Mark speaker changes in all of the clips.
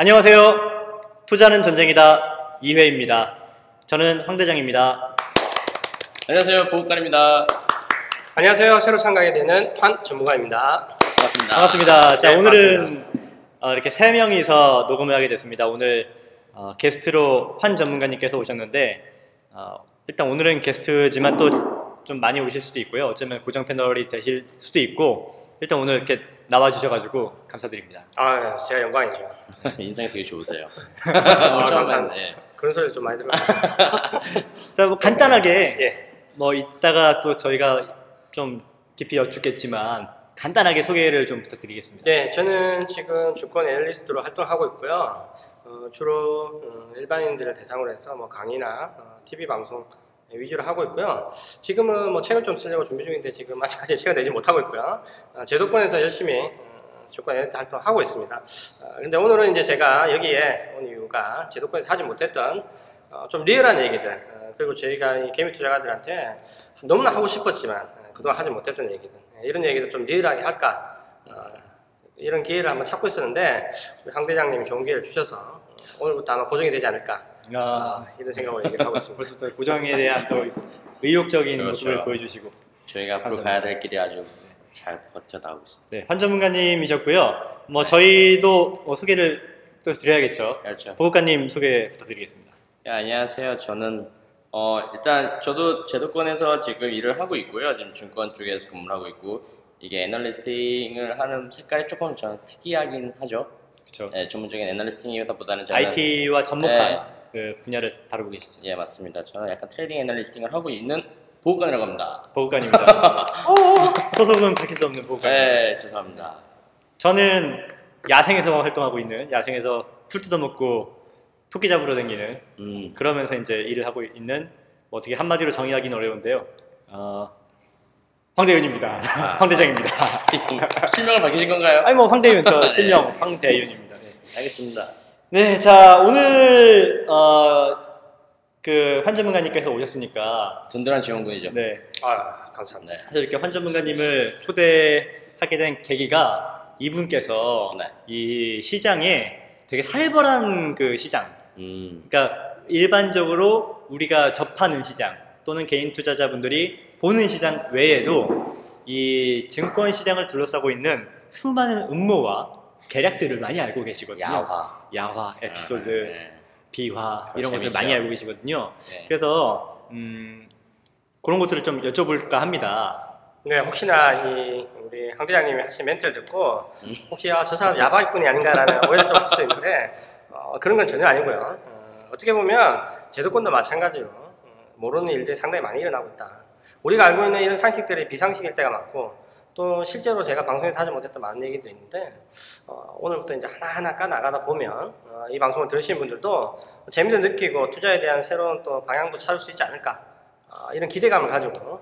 Speaker 1: 안녕하세요. 투자는 전쟁이다. 2회입니다. 저는 황 대장입니다.
Speaker 2: 안녕하세요. 보국관입니다.
Speaker 3: 안녕하세요. 새로 참가하게 되는 환 전문가입니다.
Speaker 2: 반갑습니다.
Speaker 1: 반갑습니다. 자,
Speaker 3: 네,
Speaker 1: 오늘은 어, 이렇게 세 명이서 녹음을 하게 됐습니다. 오늘 어, 게스트로 환 전문가님께서 오셨는데 어, 일단 오늘은 게스트지만 또 좀 많이 오실 수도 있고요. 어쩌면 고정 패널이 되실 수도 있고 일단 오늘 이렇게 나와주셔가지고 감사드립니다.
Speaker 3: 아, 제가 영광이죠.
Speaker 2: 인상이 되게 좋으세요.
Speaker 3: 아, 감사합니다.
Speaker 2: 뵀는데.
Speaker 3: 그런 소리 좀 많이 들어요.
Speaker 1: 자, 뭐 간단하게
Speaker 3: 예.
Speaker 1: 뭐 이따가 또 저희가 좀 깊이 여쭙겠지만 간단하게 소개를 좀 부탁드리겠습니다.
Speaker 3: 네, 저는 지금 주권 애널리스트로 활동하고 있고요. 어, 주로 어, 일반인들을 대상으로 해서 뭐 강의나 어, TV 방송 위주로 하고 있고요. 지금은 뭐 책을 좀 쓰려고 준비 중인데 지금 아직까지 책을 내지 못하고 있고요. 어, 제도권에서 열심히 어, 주권 애널리스트 활동하고 있습니다. 어, 근데 오늘은 이제 제가 여기에 온 이유가 제도권에서 하지 못했던 어, 좀 리얼한 얘기들 어, 그리고 저희가 이 개미 투자가들한테 너무나 하고 싶었지만 어, 그동안 하지 못했던 얘기들 예, 이런 얘기들 좀 리얼하게 할까 어, 이런 기회를 한번 찾고 있었는데 우리 황 대장님이 좋은 기회를 주셔서 어, 오늘부터 아마 고정이 되지 않을까
Speaker 1: 아,
Speaker 3: 어, 이런 생각으로 얘기를 하고 있습니다.
Speaker 1: 벌써부터 고정에 대한 또 의욕적인
Speaker 2: 그렇죠.
Speaker 1: 모습을 보여주시고
Speaker 2: 저희가 앞으로
Speaker 1: 감사합니다.
Speaker 2: 가야 될 길이 아주 잘 버텨나가고 있습니다.
Speaker 1: 네, 환 전문가님이셨고요. 뭐 저희도 뭐 소개를 또 드려야겠죠.
Speaker 2: 그렇죠.
Speaker 1: 보국관님 소개 부탁드리겠습니다.
Speaker 2: 네, 안녕하세요. 저는 어, 일단 저도 제도권에서 지금 일을 하고 있고요. 지금 증권 쪽에서 근무를 하고 있고 이게 analysting을 하는 색깔이 조금 저는 특이하긴 하죠.
Speaker 1: 그렇죠.
Speaker 2: 네, 전문적인 analysting보다는 저는
Speaker 1: IT와 접목한
Speaker 2: 네.
Speaker 1: 그 분야를 다루고 계시죠.
Speaker 2: 예 맞습니다. 저는 약간 trading analysting을 하고 있는 보국관이라고 합니다.
Speaker 1: 보국관입니다. 소속은 밝힐 수 없는 보국관.
Speaker 2: 네 죄송합니다.
Speaker 1: 저는 야생에서 활동하고 있는 야생에서 풀 뜯어먹고 토끼 잡으러 다니는
Speaker 2: 음,
Speaker 1: 그러면서 이제 일을 하고 있는 뭐 어떻게 한마디로 정의하기는 어려운데요. 어, 황대윤입니다.
Speaker 2: 아.
Speaker 1: 황대장입니다.
Speaker 2: 실명을 밝히신 건가요?
Speaker 1: 아니 뭐 황대윤 저
Speaker 2: 네.
Speaker 1: 실명 황대윤입니다. 네.
Speaker 2: 알겠습니다.
Speaker 1: 네, 자 오늘 어, 그 환전문가님께서 오셨으니까
Speaker 2: 든든한 지원군이죠.
Speaker 1: 네
Speaker 3: 아, 감사합니다.
Speaker 2: 네.
Speaker 1: 사실 이렇게 환전문가님을 초대하게 된 계기가 이분께서
Speaker 2: 네.
Speaker 1: 이 시장에 되게 살벌한 그 시장,
Speaker 2: 음,
Speaker 1: 그러니까 일반적으로 우리가 접하는 시장 또는 개인 투자자분들이 보는 시장 외에도 이 증권 시장을 둘러싸고 있는 수많은 음모와 계략들을 많이 알고 계시거든요.
Speaker 2: 야화.
Speaker 1: 야화, 에피소드,
Speaker 2: 네.
Speaker 1: 비화 이런 것들. 많이 알고 계시거든요.
Speaker 2: 네.
Speaker 1: 그래서 음, 그런 것들을 좀 여쭤볼까 합니다.
Speaker 3: 네, 혹시나 이 우리 황 대장님이 하신 멘트를 듣고 혹시 아, 저 사람 야바이꾼이 아닌가라는 오해를 좀 할 수 있는데 어, 그런 건 전혀 아니고요. 어, 떻게 보면 제도권도 마찬가지로 어, 모르는 일들이 상당히 많이 일어나고 있다. 우리가 알고 있는 이런 상식들이 비상식일 때가 많고 또 실제로 제가 방송에서 하지 못했던 많은 얘기들이 있는데 어, 오늘부터 이제 하나하나 까 나가다 보면 어, 이 방송을 들으시는 분들도 재미도 느끼고 투자에 대한 새로운 또 방향도 찾을 수 있지 않을까 어, 이런 기대감을 가지고 어,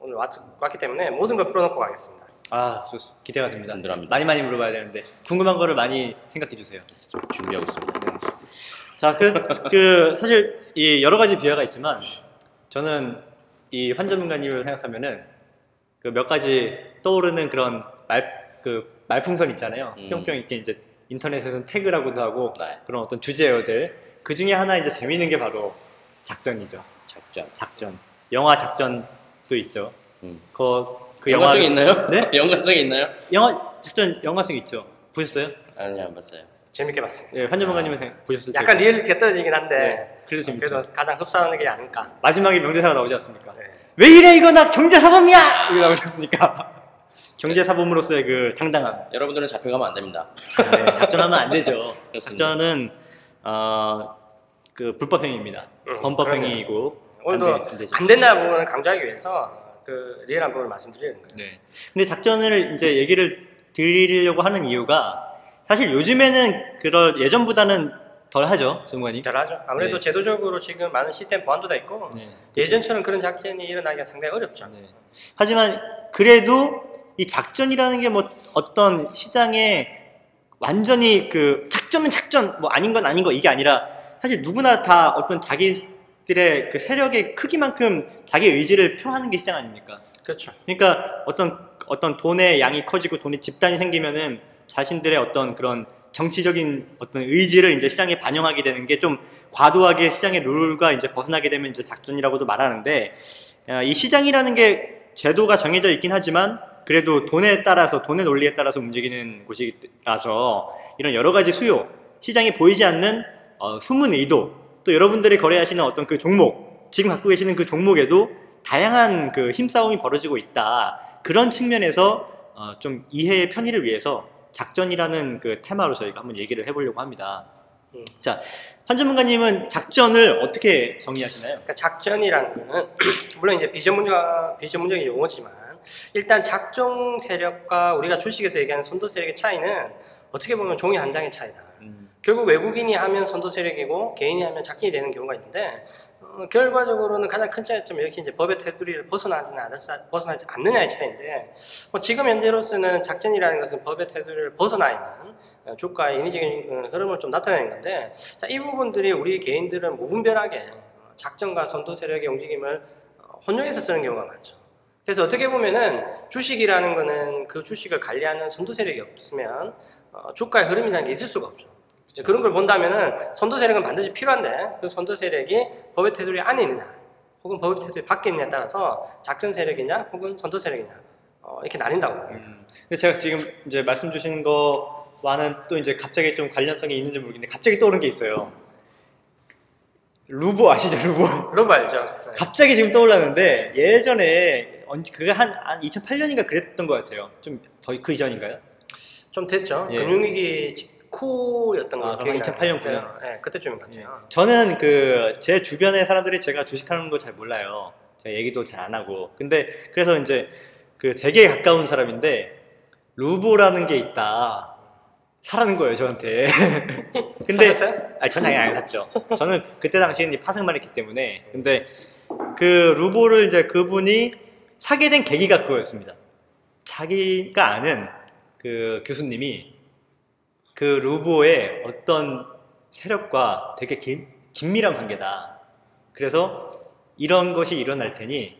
Speaker 3: 오늘 왔, 왔기 때문에 모든 걸 풀어놓고 가겠습니다.
Speaker 1: 아, 좋 기대가 됩니다.
Speaker 2: 든든합니다.
Speaker 1: 많이 많이 물어봐야 되는데 궁금한 거를 많이 생각해 주세요.
Speaker 2: 좀 준비하고 있습니다.
Speaker 1: 자, 그, 그 사실 이 여러 가지 비화가 있지만 저는 이 환전문가님을 생각하면은 그 몇 가지 떠오르는 그런 말 그 말풍선 있잖아요.
Speaker 2: 음.
Speaker 1: 뿅뿅 이렇게 이제 인터넷에서는 태그라고도 하고
Speaker 2: 네.
Speaker 1: 그런 어떤 주제어들 그 중에 하나 이제 재미있는 게 바로 작전이죠.
Speaker 2: 작전.
Speaker 1: 작전. 영화 작전도 있죠.
Speaker 2: 음.
Speaker 1: 그, 그 영화를-
Speaker 2: 있나요?
Speaker 1: 네?
Speaker 2: 연관성이 있나요?
Speaker 1: 영화 작전 연관성 있죠. 보셨어요?
Speaker 2: 아니 안 봤어요.
Speaker 3: 재밌게 봤습니다.
Speaker 1: 예, 환전문가님은 생- 보셨을
Speaker 3: 약간
Speaker 1: 테고.
Speaker 3: 리얼리티가 떨어지긴 한데
Speaker 1: 네, 그래도 재밌죠.
Speaker 3: 그래도 가장 흡사하는 게 아닐까.
Speaker 1: 마지막에 명대사가 나오지 않습니까?
Speaker 3: 네.
Speaker 1: 왜 이래 이거 나 경제사범이야! 나오지 않습니까? 경제사범으로서의 그 당당함.
Speaker 2: 여러분들은 잡혀가면 안 됩니다.
Speaker 1: 네, 작전하면 안 되죠.
Speaker 2: 그렇습니다.
Speaker 1: 작전은 어, 그 불법행위입니다.
Speaker 3: 음,
Speaker 1: 범법행위이고 안,
Speaker 3: 오늘도
Speaker 1: 돼-
Speaker 3: 안,
Speaker 1: 안 되죠.
Speaker 3: 된다는 부분을 강조하기 위해서 그 리얼한 부분을 말씀드리는 거예요.
Speaker 1: 네. 근데 작전을 이제 얘기를 드리려고 하는 이유가 사실 요즘에는 그럴 예전보다는 덜 하죠, 전문가님.
Speaker 3: 잘하죠. 아무래도
Speaker 1: 네.
Speaker 3: 제도적으로 지금 많은 시스템 보완도 돼 있고
Speaker 1: 네.
Speaker 3: 예전처럼 그런 작전이 일어나기가 상당히 어렵죠.
Speaker 1: 네. 하지만 그래도 이 작전이라는 게 뭐 어떤 시장에 완전히 그 작전은 작전 뭐 아닌 건 아닌 거 이게 아니라 사실 누구나 다 어떤 자기들의 그 세력의 크기만큼 자기 의지를 표하는 게 시장 아닙니까?
Speaker 3: 그렇죠.
Speaker 1: 그러니까 어떤 어떤 돈의 양이 커지고 돈의 집단이 생기면은 자신들의 어떤 그런 정치적인 어떤 의지를 이제 시장에 반영하게 되는 게 좀 과도하게 시장의 룰과 이제 벗어나게 되면 이제 작전이라고도 말하는데 어, 이 시장이라는 게 제도가 정해져 있긴 하지만 그래도 돈에 따라서 돈의 논리에 따라서 움직이는 곳이라서 이런 여러 가지 수요 시장에 보이지 않는 어, 숨은 의도 또 여러분들이 거래하시는 어떤 그 종목 지금 갖고 계시는 그 종목에도 다양한 그 힘싸움이 벌어지고 있다. 그런 측면에서 어, 좀 이해의 편의를 위해서 작전이라는 그 테마로 저희가 한번 얘기를 해보려고 합니다.
Speaker 3: 음.
Speaker 1: 자, 한 전문가님은 작전을 어떻게 정의하시나요?
Speaker 3: 그러니까 작전이라는 거는 물론 이제 비전문가 비전문적인 용어지만 일단 작정 세력과 우리가 주식에서 얘기하는 선도 세력의 차이는 어떻게 보면 종이 한 장의 차이다. 결국 외국인이 하면 선도 세력이고 개인이 하면 작전이 되는 경우가 있는데 어, 결과적으로는 가장 큰 차이점은 이렇게 이제 법의 테두리를 벗어나지는 않았, 벗어나지 않느냐의 차이인데 뭐 지금 현재로서는 작전이라는 것은 법의 테두리를 벗어나 있는 어, 주가의 인위적인 어, 흐름을 좀 나타내는 건데 자, 이 부분들이 우리 개인들은 무분별하게 어, 작전과 선도 세력의 움직임을 어, 혼용해서 쓰는 경우가 많죠. 그래서 어떻게 보면은 주식이라는 거는 그 주식을 관리하는 선도 세력이 없으면 어, 주가의 흐름이라는 게 있을 수가 없죠. 그런 걸 본다면은 선도 세력은 반드시 필요한데 그 선도 세력이 법의 테두리 안에 있느냐 혹은 법의 테두리 밖에 있느냐에 따라서 작전 세력이냐 혹은 선도 세력이냐 어, 이렇게 나뉜다고 봅니다.
Speaker 1: 음, 근데 제가 지금 이제 말씀 주시는 거와는 또 이제 갑자기 좀 관련성이 있는지 모르겠는데 갑자기 떠오른 게 있어요. 루보 아시죠, 루보?
Speaker 3: 거 알죠? 네.
Speaker 1: 갑자기 지금 떠올랐는데 예전에 언제 그게 한, 한 2008년인가 그랬던 것 같아요. 좀 더 그 이전인가요?
Speaker 3: 좀 됐죠.
Speaker 1: 예.
Speaker 3: 금융위기 직후였던 거
Speaker 1: 아, 그럼
Speaker 3: 기억이
Speaker 1: 2008년
Speaker 3: 나요.
Speaker 1: 구나.
Speaker 3: 네, 그때쯤인 것 같아요.
Speaker 1: 저는 그 제 주변의 사람들이 제가 주식하는 거 잘 몰라요. 제가 얘기도 잘 안 하고. 근데 그래서 이제 그 되게 가까운 사람인데 루보라는 게 있다. 사라는 거예요, 저한테. 근데
Speaker 3: 사셨어요?
Speaker 1: 아니, 전 당연히 안 샀죠. 저는 그때 당시에는 이제 파생만 했기 때문에. 근데 그 루보를 이제 그분이 사게 된 계기가 그거였습니다. 자기가 아는 그 교수님이 그 루보의 어떤 세력과 되게 긴, 긴밀한 관계다. 그래서 이런 것이 일어날 테니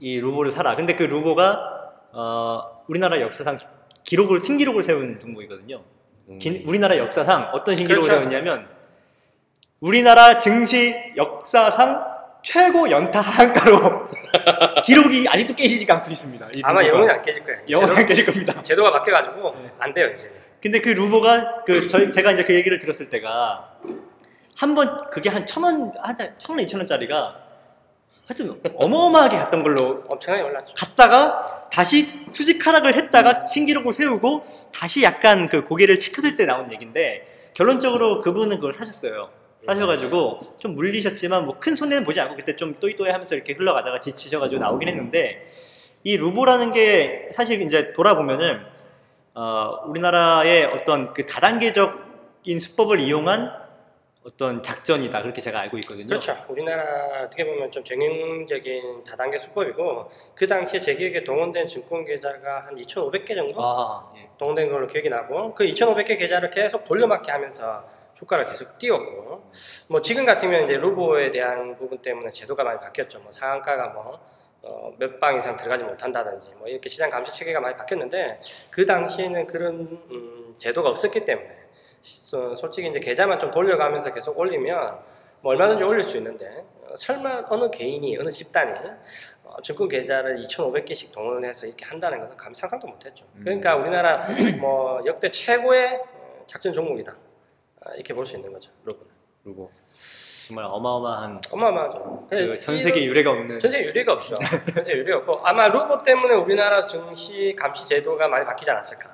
Speaker 1: 이 루보를 사라. 근데 그 루보가 어, 우리나라 역사상 기록을 신기록을 세운 종목이거든요.
Speaker 2: 음.
Speaker 1: 긴- 우리나라 역사상 어떤 신기록을
Speaker 3: 그렇죠.
Speaker 1: 세웠냐면 우리나라 증시 역사상 최고 연타 하한가로 기록이 아직도 깨지지가 않고 있습니다. 이
Speaker 3: 아마. 영원히 안 깨질 거예요.
Speaker 1: 영원히 안 깨질 겁니다.
Speaker 3: 제도가 바뀌어가지고 안 돼요 이제.
Speaker 1: 근데 그 루보가 그 저희 제가 이제 그 얘기를 들었을 때가 한 번 그게 한 천 원, 한천 원, 이천 원짜리가 하여튼 어마어마하게 갔던 걸로
Speaker 3: 엄청나게 올랐죠.
Speaker 1: 갔다가 다시 수직 하락을 했다가 신기록을 세우고 다시 약간 그 고개를 치켰을 때 나온 얘기인데 결론적으로 그분은 그걸 사셨어요. 사셔가지고 좀 물리셨지만 뭐 큰 손해는 보지 않고 그때 좀 또이또이 하면서 이렇게 흘러가다가 지치셔가지고 나오긴 했는데 이 루보라는 게 사실 이제 돌아보면은 어, 우리나라의 어떤 그 다단계적인 수법을 이용한 어떤 작전이다 그렇게 제가 알고 있거든요.
Speaker 3: 그렇죠. 우리나라 어떻게 보면 좀 전형적인 다단계 수법이고 그 당시에 제 기억에 동원된 증권 계좌가 한 2,500개 정도
Speaker 1: 아, 예.
Speaker 3: 동원된 걸로 기억이 나고 그 2,500개 계좌를 계속 돌려막기 하면서 주가를 계속 띄웠고 뭐 지금 같으면 이제 루보에 대한 부분 때문에 제도가 많이 바뀌었죠. 뭐 상한가가 뭐 어, 몇 방 이상 들어가지 못한다든지 뭐 이렇게 시장 감시 체계가 많이 바뀌었는데 그 당시에는 그런 음, 제도가 없었기 때문에 시- 어, 솔직히 이제 계좌만 좀 돌려가면서 계속 올리면 뭐 얼마든지 올릴 수 있는데 어, 설마 어느 개인이 어느 집단이 어, 증권 계좌를 2,500개씩 동원해서 이렇게 한다는 것은 감히 상상도 못했죠. 그러니까 우리나라 뭐 역대 최고의 어, 작전 종목이다 아, 이렇게 볼 수 있는 거죠. 여러분.
Speaker 1: 루보 정말 어마어마한
Speaker 3: 어마어마하죠.
Speaker 1: 그 전 세계 유례가 없는
Speaker 3: 전세 유례가 없죠. 전세 유례가 없고 아마 루보 때문에 우리나라 증시 감시 제도가 많이 바뀌지 않았을까.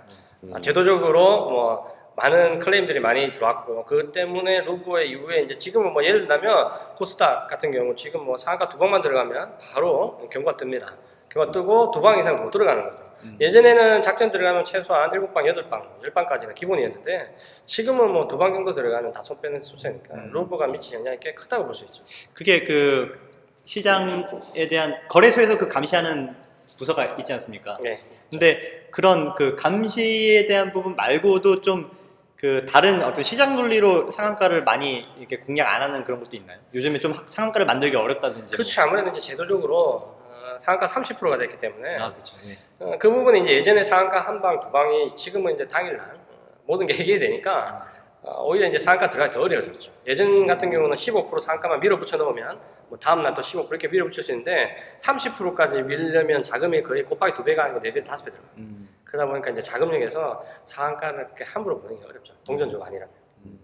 Speaker 3: 아, 제도적으로 뭐 많은 클레임들이 많이 들어왔고 그 때문에 루보의 이후에 이제 지금은 뭐 예를 들면 코스닥 같은 경우 지금 뭐 상한가 두 방만 들어가면 바로 경고가 뜹니다. 경고가 뜨고 두 방 이상 못 들어가는 거죠. 예전에는 작전 들어가면 최소한 일곱 방 여덟 방열 방까지는 기본이었는데 지금은 뭐 두 방 정도 들어가면 다 손 빼는 수준이니까
Speaker 1: 음.
Speaker 3: 루보가 미친 영향이 꽤 크다고 볼 수 있죠.
Speaker 1: 그게 그 시장에 대한 거래소에서 그 감시하는 부서가 있지 않습니까?
Speaker 3: 네.
Speaker 1: 근데 그런 그 감시에 대한 부분 말고도 좀 그 다른 어떤 시장 논리로 상한가를 많이 이렇게 공략 안 하는 그런 것도 있나요? 요즘에 좀 상한가를 만들기 어렵다든지.
Speaker 3: 그렇죠. 아무래도 이제 제도적으로 어, 상한가 30%가 됐기 때문에
Speaker 1: 아, 그렇죠. 네.
Speaker 3: 어, 그 부분은 이제 예전에 상한가 한 방, 두 방이 지금은 이제 당일날 어, 모든 게 해결이 되니까 어, 오히려 이제 상한가 들어가기 더 어려워졌죠. 예전 같은 경우는 15% 상한가만 밀어붙여 넣으면 뭐 다음 날 또 15% 이렇게 밀어붙일 수 있는데 30%까지 밀려면 자금이 거의 곱하기 두 배가 아니고 네 배에서 다섯 배 들어가요.
Speaker 1: 음,
Speaker 3: 그러다 보니까 이제 자금력에서 상한가를 함부로 보는 게 어렵죠. 동전주가 아니라면.
Speaker 1: 음,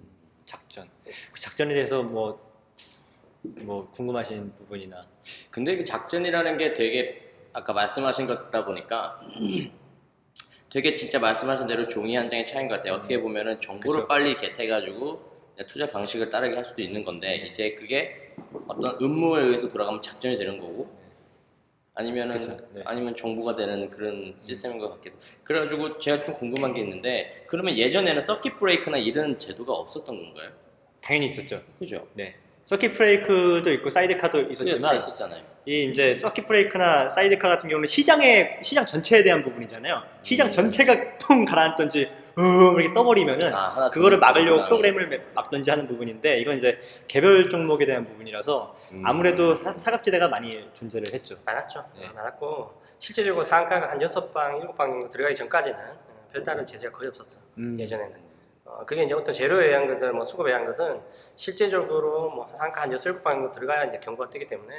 Speaker 1: 작전. 그 작전에 대해서 뭐, 뭐 궁금하신 부분이나
Speaker 2: 근데 그 작전이라는 게 되게 아까 말씀하신 것 듣다 보니까 되게 진짜 말씀하신 대로 종이 한 장의 차이인 것 같아요. 어떻게 보면은 정보를
Speaker 1: 그쵸.
Speaker 2: 빨리 겟해가지고 투자 방식을 따르게 할 수도 있는 건데 이제 그게 어떤 음모에 의해서 돌아가면 작전이 되는 거고 아니면은
Speaker 1: 네.
Speaker 2: 아니면 정보가 되는 그런 시스템인 것 같기도. 그래가지고 제가 좀 궁금한 게 있는데 그러면 예전에는 서킷 브레이크나 이런 제도가 없었던 건가요?
Speaker 1: 당연히 있었죠.
Speaker 2: 그죠?
Speaker 1: 네. 서킷 브레이크도 있고 사이드카도 있었지만
Speaker 2: 있었잖아요.
Speaker 1: 이 이제 서킷 브레이크나 사이드카 같은 경우는 시장의 시장 전체에 대한 부분이잖아요. 시장
Speaker 2: 음.
Speaker 1: 전체가 통 가라앉던지 음 이렇게 떠버리면은
Speaker 2: 아,
Speaker 1: 그거를
Speaker 2: 좀
Speaker 1: 막으려고. 프로그램을 막던지 하는 부분인데 이건 이제 개별 종목에 대한 부분이라서
Speaker 2: 음.
Speaker 1: 아무래도 사, 사각지대가 많이 존재를 했죠.
Speaker 3: 많았죠.
Speaker 1: 네.
Speaker 3: 어, 많았고 실제적으로 상한가가 한 여섯 방, 일곱 방 정도 들어가기 전까지는 어, 별다른 제재가 거의 없었어.
Speaker 1: 음.
Speaker 3: 예전에는. 어, 그게 이제 어떤 재료 외양거든, 뭐 수급 외양거든 실제적으로 뭐 상한가 한 여섯, 방 정도 들어가야 이제 경고가 뜨기 때문에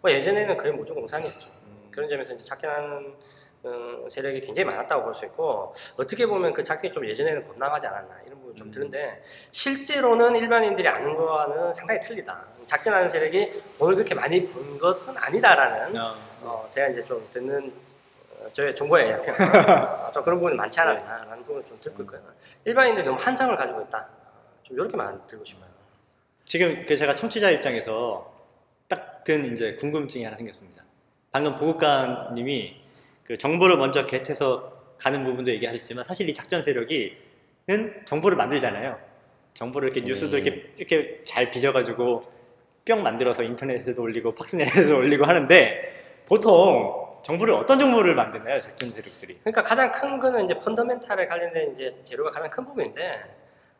Speaker 3: 뭐 예전에는 거의 무조건 공산이었죠.
Speaker 1: 음.
Speaker 3: 그런 점에서 이제 작전하는 어, 세력이 굉장히 많았다고 볼 수 있고 어떻게 보면 그 작전이 좀 예전에는 범람하지 않았나 이런 부분 좀
Speaker 1: 음.
Speaker 3: 드는데 실제로는 일반인들이 아는 거와는 상당히 틀리다. 작전하는 세력이 돈을 그렇게 많이 번 것은 아니다라는
Speaker 1: 어,
Speaker 3: 어, 제가 이제 좀 듣는 어, 저의 정보에 어, 좀 그런 부분이 많지 않았나라는 부분을 좀 듣고 있고요. 일반인들이 너무 환상을 가지고 있다. 어, 좀 이렇게만 들고 싶어요.
Speaker 1: 지금 그 제가 청취자 입장에서 딱 든 이제 궁금증이 하나 생겼습니다. 방금 보국관님이 그 정보를 먼저 겟해서 가는 부분도 얘기하셨지만 사실 이 작전 세력이는 정보를 만들잖아요. 정보를 이렇게 뉴스도
Speaker 2: 음.
Speaker 1: 이렇게 이렇게 잘 빚어가지고 뿅 만들어서 인터넷에도 올리고 팍스넷에도 올리고 하는데 보통 정보를 어떤 정보를 만드나요? 작전 세력들이?
Speaker 3: 그러니까 가장 큰 거는 이제 펀더멘탈에 관련된 이제 재료가 가장 큰 부분인데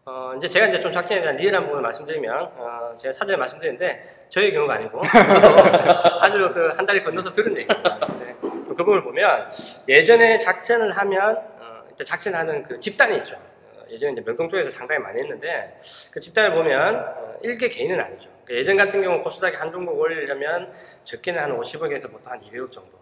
Speaker 3: 어, 이제 제가 이제 좀 작전에 대한 리얼한 부분을 말씀드리면 어, 제가 사전에 말씀드렸는데 저의 경우가 아니고 아주 그 한 달이 건너서 들은 얘기입니다. 네. 그 부분을 보면 예전에 작전을 하면 어, 작전하는 그 집단이 있죠. 어, 예전에 이제 명동 쪽에서 상당히 많이 했는데 그 집단을 보면 어, 일개 개인은 아니죠. 그 예전 같은 경우 코스닥에 한 종목 올리려면 적게는 한 50억에서 보통 한 200억 정도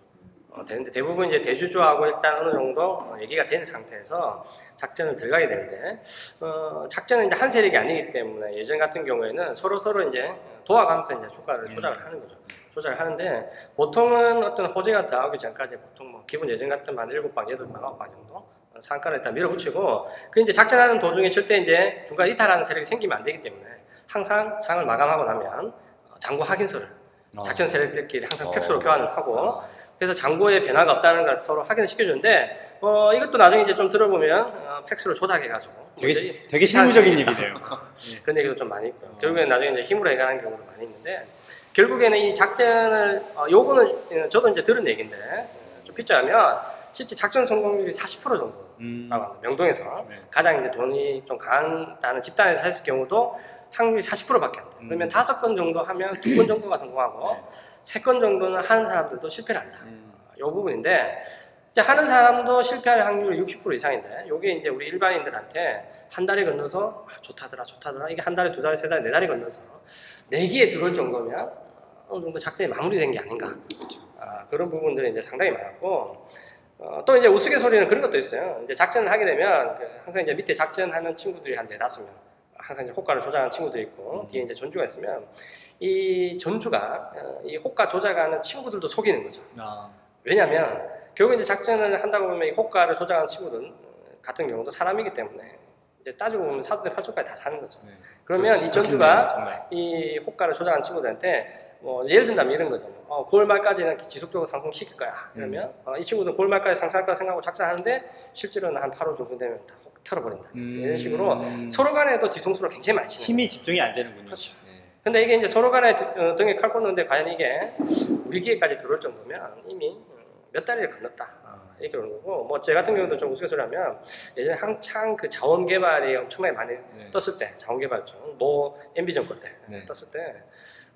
Speaker 3: 어, 되는데 대부분 이제 대주주하고 일단 어느 정도 어, 얘기가 된 상태에서 작전을 들어가게 되는데 어, 작전은 이제 한 세력이 아니기 때문에 예전 같은 경우에는 서로 서로 이제 도와가면서 이제 주가를
Speaker 1: 음.
Speaker 3: 조작을 하는 거죠. 조작을 하는데 보통은 어떤 호재가 나오기 전까지 보통 뭐 기본 예전 같은 한 7방, 8방, 9방 정도 어, 상가를 일단 밀어붙이고 그 이제 작전하는 도중에 절대 이제 중간 이탈하는 세력이 생기면 안 되기 때문에 항상 상을 마감하고 나면 어, 장고 확인서를
Speaker 1: 어.
Speaker 3: 작전 세력들끼리 항상
Speaker 2: 어.
Speaker 3: 팩스로 교환을 하고 그래서 장고에 변화가 없다는 걸 서로 확인을 시켜주는데 어, 이것도 나중에 이제 좀 들어보면 어, 팩스로 조작해가지고
Speaker 1: 되게
Speaker 3: 문제이-
Speaker 1: 되게 실무적인 얘기네요.
Speaker 3: 그런 얘기도 좀 많이 있고요. 결국에는 나중에 이제 힘으로 해결하는 경우도 많이 있는데 결국에는 이 작전을 어, 요거는 어, 저도 이제 들은 얘기인데 어, 좀 빗자면 실제 작전 성공률이 40% 정도.
Speaker 1: 음.
Speaker 3: 명동에서
Speaker 1: 네.
Speaker 3: 가장 이제 돈이 좀 강하다는 집단에서 했을 경우도 확률이 40%밖에 안 돼.
Speaker 1: 음.
Speaker 3: 그러면 다섯 건 정도 하면 두 건 정도가 성공하고
Speaker 1: 네.
Speaker 3: 세건 정도는 하는 사람들도 실패를 한다.
Speaker 1: 음.
Speaker 3: 이 부분인데 이제 하는 사람도 실패할 확률이 60% 이상인데 이게 이제 우리 일반인들한테 한 달이 건너서 아, 좋다더라 좋다더라 이게 한 달에 두 달, 세 달, 네 달이 건너서 내기에 들어올 정도면 어느 정도 작전이 마무리된 게 아닌가 아, 그런 부분들이 이제 상당히 많았고 어, 또 이제 우스갯소리는 그런 것도 있어요. 이제 작전을 하게 되면 그 항상 이제 밑에 작전하는 친구들이 한 네다섯 명 항상 이제 호가를 조작하는 친구도 있고 뒤에 이제 전주가 있으면 이 전주가 어, 이 호가 조작하는 친구들도 속이는 거죠.
Speaker 1: 아,
Speaker 3: 왜냐하면 결국 이제 작전을 한다고 보면 이 호가를 조작하는 친구들 어, 같은 경우도 사람이기 때문에 이제 따지고 보면 사돈의 팔쪽까지 다 사는 거죠.
Speaker 1: 네.
Speaker 3: 그러면
Speaker 1: 그렇죠.
Speaker 3: 이 전주가. 이 호가를 조작하는 친구들한테 뭐 예를 든다면 이런 거죠. 뭐, 어, 9월 말까지는 지속적으로 상승시킬 거야. 이러면 어, 이 친구들은 9월 말까지 상승할 거라 생각하고 작전하는데 실제로는 한 8월 정도 되면 다 혹- 털어버린다.
Speaker 1: 음.
Speaker 3: 이런 식으로 서로 간에 또 뒤통수를 굉장히 많이 치는.
Speaker 1: 힘이 집중이 안 되는군요.
Speaker 3: 그렇죠.
Speaker 1: 네.
Speaker 3: 근데 이게 이제 서로 간에 드- 어, 등에 칼 꽂는데 과연 이게 우리 기회까지 들어올 정도면 이미 음, 몇 달을 건넜다. 어, 이렇게 오는 거고 뭐 제 같은 경우도 좀 우스갯소리 하면 예전에 한창 그 자원 개발이 엄청나게 많이
Speaker 1: 네.
Speaker 3: 떴을 때 자원 개발죠. 뭐 MB 정권 때
Speaker 1: 네.
Speaker 3: 떴을 때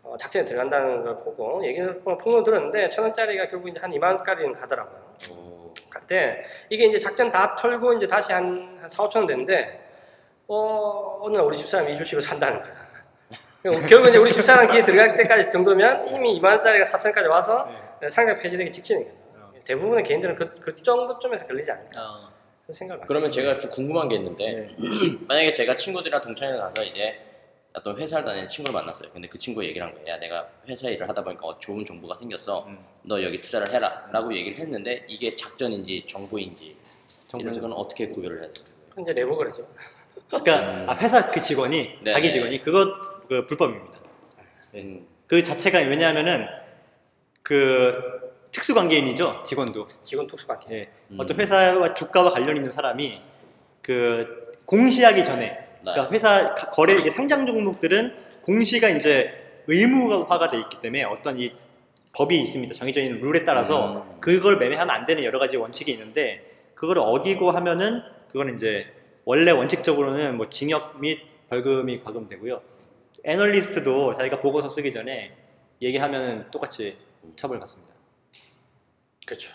Speaker 3: 어, 작전에 들어간다는 걸 보고 얘기를 폭로 들었는데 천 원짜리가 결국 이제 한 2만까지는 가더라고요.
Speaker 2: 오.
Speaker 3: 근데 이게 이제 작전 다 털고 이제 다시 한, 한 4, 5천 원 됐는데 어, 오늘 우리 집사람 이 주식을 산다는 거야. 결국 이제 우리 집사람 기회 들어갈 때까지 정도면 이미 2만 원짜리가 4천까지 와서 상장 폐지되기 직전인 거죠.
Speaker 1: 어.
Speaker 3: 대부분의 개인들은 그, 그 정도쯤에서 걸리지 않을까
Speaker 1: 어,
Speaker 3: 그런 생각을
Speaker 2: 그러면 제가 좀 궁금한 게 있는데
Speaker 1: 네.
Speaker 2: 만약에 제가 친구들이랑 동창회 가서 이제 어떤 회사를 다니는 친구를 만났어요. 근데 그 친구가 얘기를 한 거예요. 야, 내가 회사 일을 하다 보니까 어, 좋은 정보가 생겼어.
Speaker 1: 음.
Speaker 2: 너 여기 투자를 해라. 라고 얘기를 했는데 이게 작전인지 정보인지 이런
Speaker 1: 정보죠.
Speaker 2: 건 어떻게 구별을 해야 돼요?
Speaker 3: 이제 내부 거래죠.
Speaker 1: 그러니까 아, 회사 그 직원이
Speaker 2: 네.
Speaker 1: 자기 직원이 그것 그 불법입니다.
Speaker 2: 음,
Speaker 1: 그 자체가 왜냐하면은 그 특수 관계인이죠 직원도.
Speaker 3: 직원 특수관계.
Speaker 1: 예.
Speaker 2: 음.
Speaker 1: 어떤 회사와 주가와 관련 있는 사람이 그 공시하기 전에 그러니까 회사 가- 거래 이게 상장 종목들은 공시가 이제 의무화가 돼 있기 때문에 어떤 이 법이 있습니다. 정해져 있는 룰에 따라서
Speaker 2: 음.
Speaker 1: 그걸 매매하면 안 되는 여러 가지 원칙이 있는데 그걸 어기고 하면은 그거는 이제 원래 원칙적으로는 뭐 징역 및 벌금이 과금되고요. 애널리스트도 자기가 보고서 쓰기 전에 얘기하면은 똑같이 처벌받습니다.
Speaker 3: 그렇죠.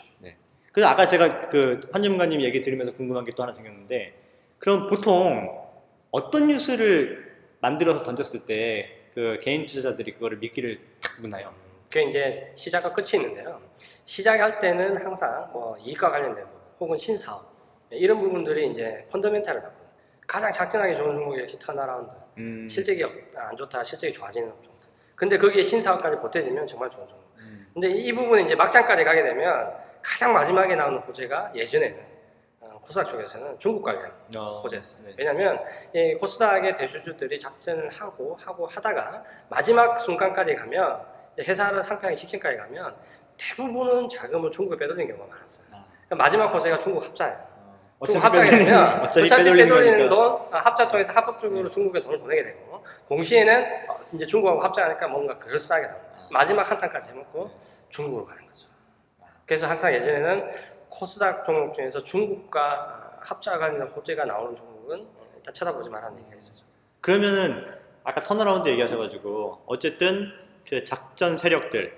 Speaker 1: 그래서 아까 제가 그 한전문가님 얘기 들으면서 궁금한 게 또 하나 생겼는데 그럼 보통 어떤 뉴스를 만들어서 던졌을 때 그 개인 투자자들이 그거를 믿기를 탁 묻나요?
Speaker 3: 그게 이제 시작과 끝이 있는데요. 시작할 때는 항상 뭐 이익과 관련된 부분, 혹은 신사업 이런 부분들이 이제 펀더멘탈을 갖고 가장 작전하기 좋은 종목이 히터 나라운드,
Speaker 1: 음,
Speaker 3: 실적이 없- 아, 안 좋다, 실적이 좋아지는 종목. 근데 거기에 신사업까지 보태지면 정말 좋은 종목.
Speaker 1: 음,
Speaker 3: 근데 이 부분이 이제 막장까지 가게 되면 가장 마지막에 나오는 호재가 예전에는 어, 코스닥 쪽에서는 중국 관련
Speaker 1: 어,
Speaker 3: 호재였어요.
Speaker 1: 네.
Speaker 3: 왜냐하면 이 코스닥의 대주주들이 작전을 하고 하고 하다가 마지막 순간까지 가면 회사를 상폐하기 직전까지 가면 대부분은 자금을 중국에 빼돌리는 경우가 많았어요.
Speaker 1: 아,
Speaker 3: 그러니까 마지막 호재가 중국 합자예요.
Speaker 1: 어,
Speaker 3: 중국
Speaker 1: 어차피 빼돌리는, 어차피 빼돌리는.
Speaker 3: 돈 아, 합자 통해서 합법적으로 중국에 돈을 보내게 되고 공시에는 어, 이제 중국하고 합자하니까 뭔가 그럴싸하게 나옵니다.
Speaker 1: 아.
Speaker 3: 마지막 한탄까지 해먹고 중국으로 가는 거죠. 그래서 항상 예전에는 코스닥 종목 중에서 중국과 합자 관련 호재가 나오는 종목은 일단 쳐다보지 말라는 얘기가 있었죠.
Speaker 1: 그러면은 아까 turnaround 얘기하셔가지고 어쨌든 그 작전 세력들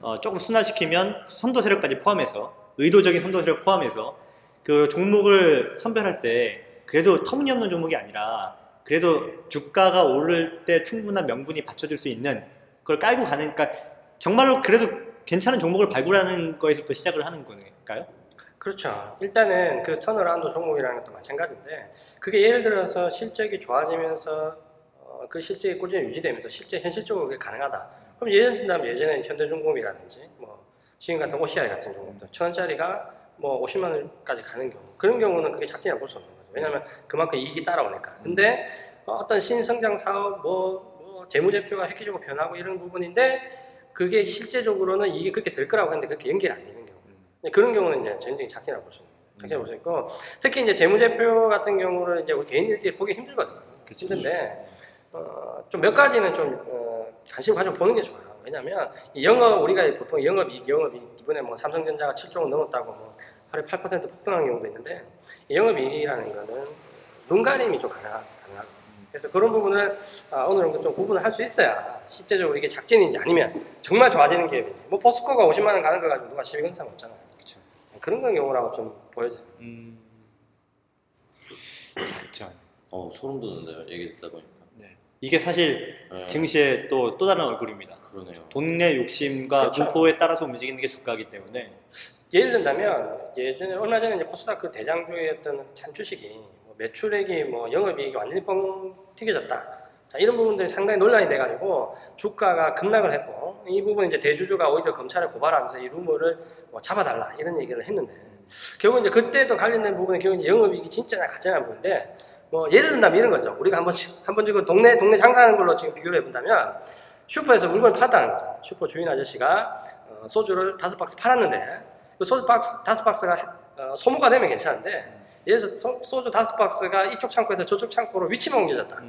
Speaker 1: 어, 조금 순화시키면 선도 세력까지 포함해서 의도적인 선도 세력 포함해서 그 종목을 선별할 때 그래도 터무니없는 종목이 아니라 그래도 주가가 오를 때 충분한 명분이 받쳐줄 수 있는 그걸 깔고 가는 그러니까 정말로 그래도 괜찮은 종목을 발굴하는 거에서부터 시작을 하는 거니까요?
Speaker 3: 그렇죠. 일단은 그 turnaround 종목이라는 것도 마찬가지인데 그게 예를 들어서 실적이 좋아지면서 어, 그 실적이 꾸준히 유지되면서 실제 현실적으로 그게 가능하다. 그럼 예를 든다면 예전에 현대중공업이라든지 뭐 지금 같은 OCI 같은 종목들 천 원짜리가 뭐 50만 원까지 가는 경우 그런 경우는 그게 작전이라고 볼 수 없는 거죠. 왜냐하면 그만큼 이익이 따라오니까. 근데 어, 어떤 신성장 사업 뭐, 뭐 재무제표가 획기적으로 변하고 이런 부분인데 그게 실제적으로는 이게 그렇게 될 거라고 했는데 그렇게 연결이 안 되는 그런 경우는 이제 전형적인 작전이라고 볼수 있는 거예요. 작전이라고 볼수 있고 특히 이제 재무제표 같은 경우는 이제 우리 개인들이 보기 힘들거든요.
Speaker 1: 그쵸.
Speaker 3: 힘든데 어, 좀 몇 가지는 좀 어, 관심 가지고 보는 게 좋아요. 왜냐하면 이 영업 우리가 보통 영업이익, 영업이익 이번에 뭐 삼성전자가 7조 원 넘었다고 뭐 하루에 8% 폭등한 경우도 있는데 이 영업이익이라는 거는 눈 가림이 좀 가능하, 가능하고 그래서 그런 부분을 아, 오늘은 좀 구분을 할 수 있어야 실제적으로 이게 작전인지 아니면 정말 좋아지는 기업인지 뭐 포스코가 50만 원 가는 거 가지고 누가 시비 건사람 없잖아요. 그런 건 경우라고 좀 보여져요.
Speaker 1: 음, 작전.
Speaker 2: 어, 소름 돋는데요. 얘기 듣다 보니까.
Speaker 1: 네. 이게 사실
Speaker 2: 네,
Speaker 1: 증시의 또, 또 다른 얼굴입니다.
Speaker 2: 그러네요.
Speaker 1: 돈의 욕심과
Speaker 3: 그렇죠.
Speaker 1: 공포에 따라서 움직이는 게 주가이기 때문에
Speaker 3: 예를 든다면 예전에 얼마 전에 이제 코스닥 그 대장주였던 한 주식이 뭐 매출액이 뭐 영업이익이 완전히 뻥 튀겨졌다. 자, 이런 부분들이 상당히 논란이 돼가지고 주가가 급락을 했고 이 부분 이제 대주주가 오히려 검찰에 고발하면서 이 루머를 뭐 잡아달라 이런 얘기를 했는데 결국 이제 그때도 관련된 부분은 결국 이제 영업이익이 진짜냐 가짜냐 부분인데 뭐 예를 든다면 이런 거죠. 우리가 한번 한번 지금 동네 동네 장사하는 걸로 지금 비교를 해본다면 슈퍼에서 물건을 팔았다는 거죠. 슈퍼 주인 아저씨가 어, 소주를 다섯 박스 팔았는데 그 소주 박스 다섯 박스가 어, 소모가 되면 괜찮은데 예를 들어서 소, 소주 다섯 박스가 이쪽 창고에서 저쪽 창고로 위치만 옮겨졌다.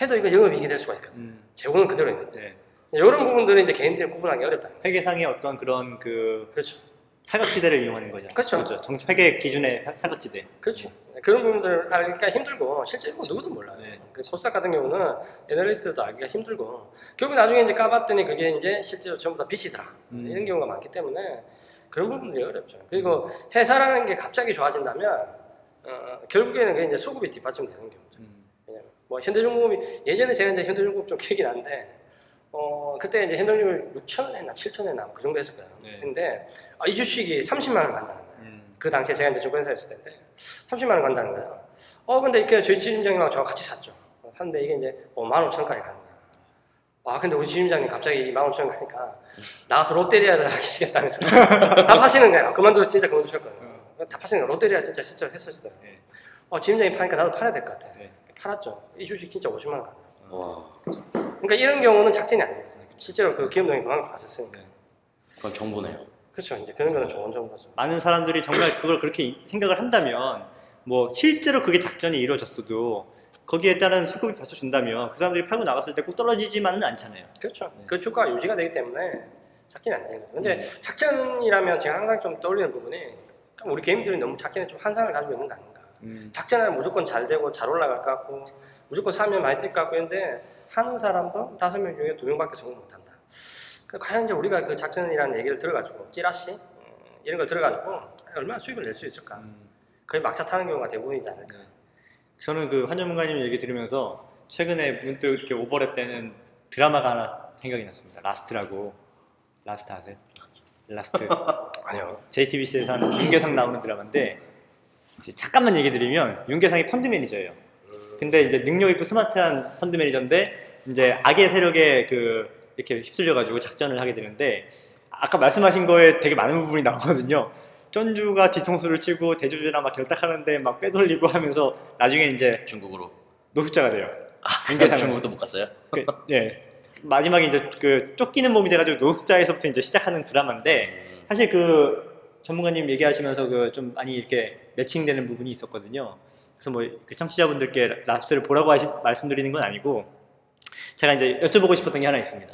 Speaker 3: 해도 이거 영업이익이 될 수가 있거든.
Speaker 1: 음,
Speaker 3: 재고는 그대로 있는데
Speaker 1: 네.
Speaker 3: 이런 부분들은 이제 개인들이 구분하기 어렵다.
Speaker 1: 회계상의 어떤 그런 그
Speaker 3: 그렇죠.
Speaker 1: 사각지대를 이용하는 거죠.
Speaker 3: 그렇죠.
Speaker 1: 정 회계 기준의 사각지대.
Speaker 3: 그렇죠. 그런 부분들을 알기가 힘들고 실제로 누구도 몰라요.
Speaker 1: 네.
Speaker 3: 그 코스닥 같은 경우는 애널리스트도 알기가 힘들고 결국 나중에 이제 까봤더니 그게 이제 실제로 전부 다 빚이더라
Speaker 1: 음.
Speaker 3: 이런 경우가 많기 때문에 그런 부분들이 어렵죠. 그리고 회사라는 게 갑자기 좋아진다면 어, 결국에는 그게 이제 수급이 뒷받침되는 경우죠.
Speaker 1: 음.
Speaker 3: 뭐 현대중공업이 예전에 제가 이제 현대중공업 좀 기억이 나는데 어 그때 이제 현대중공업이 6천 원 했나 7천 원 했나 그 정도 했을 거예요.
Speaker 1: 네.
Speaker 3: 근데 아, 이 주식이 30만 원 간다는 거예요.
Speaker 1: 음.
Speaker 3: 그 당시에 제가 이제 증권사 있을 때인데 30만 원 간다는 거예요. 어 근데 이렇게 저희 지점장님하고 저랑 같이 샀죠. 어, 샀는데 이게 이제 5만 5천까지 가는 거예요. 아 근데 우리 지점장님 갑자기 2만 5천 가니까 나가서 롯데리아를 하시겠다면서 답하시는 거예요. 그만두고 진짜 그만두실 거예요. 답하시는 거예요. 롯데리아 진짜 진짜 했었어요.
Speaker 1: 네.
Speaker 3: 어 지점장님 파니까 나도 팔아야 될 것 같아.
Speaker 1: 네.
Speaker 3: 팔았죠. 이 주식 진짜 50만 원 가요.
Speaker 2: 와,
Speaker 3: 그러니까 이런 경우는 작전이 아닌 거죠. 실제로 그 기업동이 그만큼 좋아졌으니까.
Speaker 1: 네.
Speaker 2: 그건 정보네요.
Speaker 3: 그렇죠. 이제 그런 거는 좋은 정보죠.
Speaker 1: 많은 사람들이 정말 그걸 그렇게 이- 생각을 한다면 뭐 실제로 그게 작전이 이루어졌어도 거기에 따른 수급이 받쳐준다면 그 사람들이 팔고 나갔을 때 꼭 떨어지지만은 않잖아요.
Speaker 3: 그렇죠.
Speaker 1: 네.
Speaker 3: 그 주가가 유지가 되기 때문에 작전이 안 되는 거죠. 근데
Speaker 1: 음.
Speaker 3: 작전이라면 제가 항상 좀 떠올리는 부분이 우리 개인들이 너무 작전에 좀 환상을 가지고 있는 거 아닌가.
Speaker 1: 음.
Speaker 3: 작전하면 무조건 잘 되고 잘 올라갈 것 같고 무조건 사면 많이 뛸 것 같고 했는데 하는 사람도 다섯 명 중에 두 명밖에 성공 못한다. 그 과연 이제 우리가 그 작전이라는 얘기를 들어가지고 찌라시 음, 이런 걸 들어가지고 얼마나 수익을 낼 수 있을까?
Speaker 1: 음.
Speaker 3: 거의 막차 타는 경우가 대부분이지 않을까.
Speaker 1: 저는 그 환전문가님 얘기 들으면서 최근에 문득 이렇게 오버랩 되는 드라마가 하나 생각이 났습니다. 라스트라고. 라스트 아세요? 라스트.
Speaker 3: 아니요.
Speaker 1: JTBC에서 하는 윤계상 나오는 드라마인데 잠깐만 얘기 드리면 윤계상이 펀드 매니저예요. 근데 이제 능력 있고 스마트한 펀드 매니저인데 이제 악의 세력에 그 이렇게 휩쓸려 가지고 작전을 하게 되는데 아까 말씀하신 거에 되게 많은 부분이 나오거든요. 전주가 뒤통수를 치고 대주주랑 막 결탁하는데 막 빼돌리고 하면서 나중에 이제
Speaker 2: 중국으로.
Speaker 1: 노숙자가 돼요.
Speaker 2: 아,
Speaker 1: 윤계상은.
Speaker 2: 중국도 못 갔어요?
Speaker 1: 그, 예. 마지막에 이제 그 쫓기는 몸이 돼가지고 노숙자에서부터 이제 시작하는 드라마인데 사실 그 전문가님 얘기하시면서 그 좀 많이 이렇게 매칭되는 부분이 있었거든요. 그래서 뭐 그 청취자분들께 랍스를 보라고 하시, 말씀드리는 건 아니고 제가 이제 여쭤보고 싶었던 게 하나 있습니다.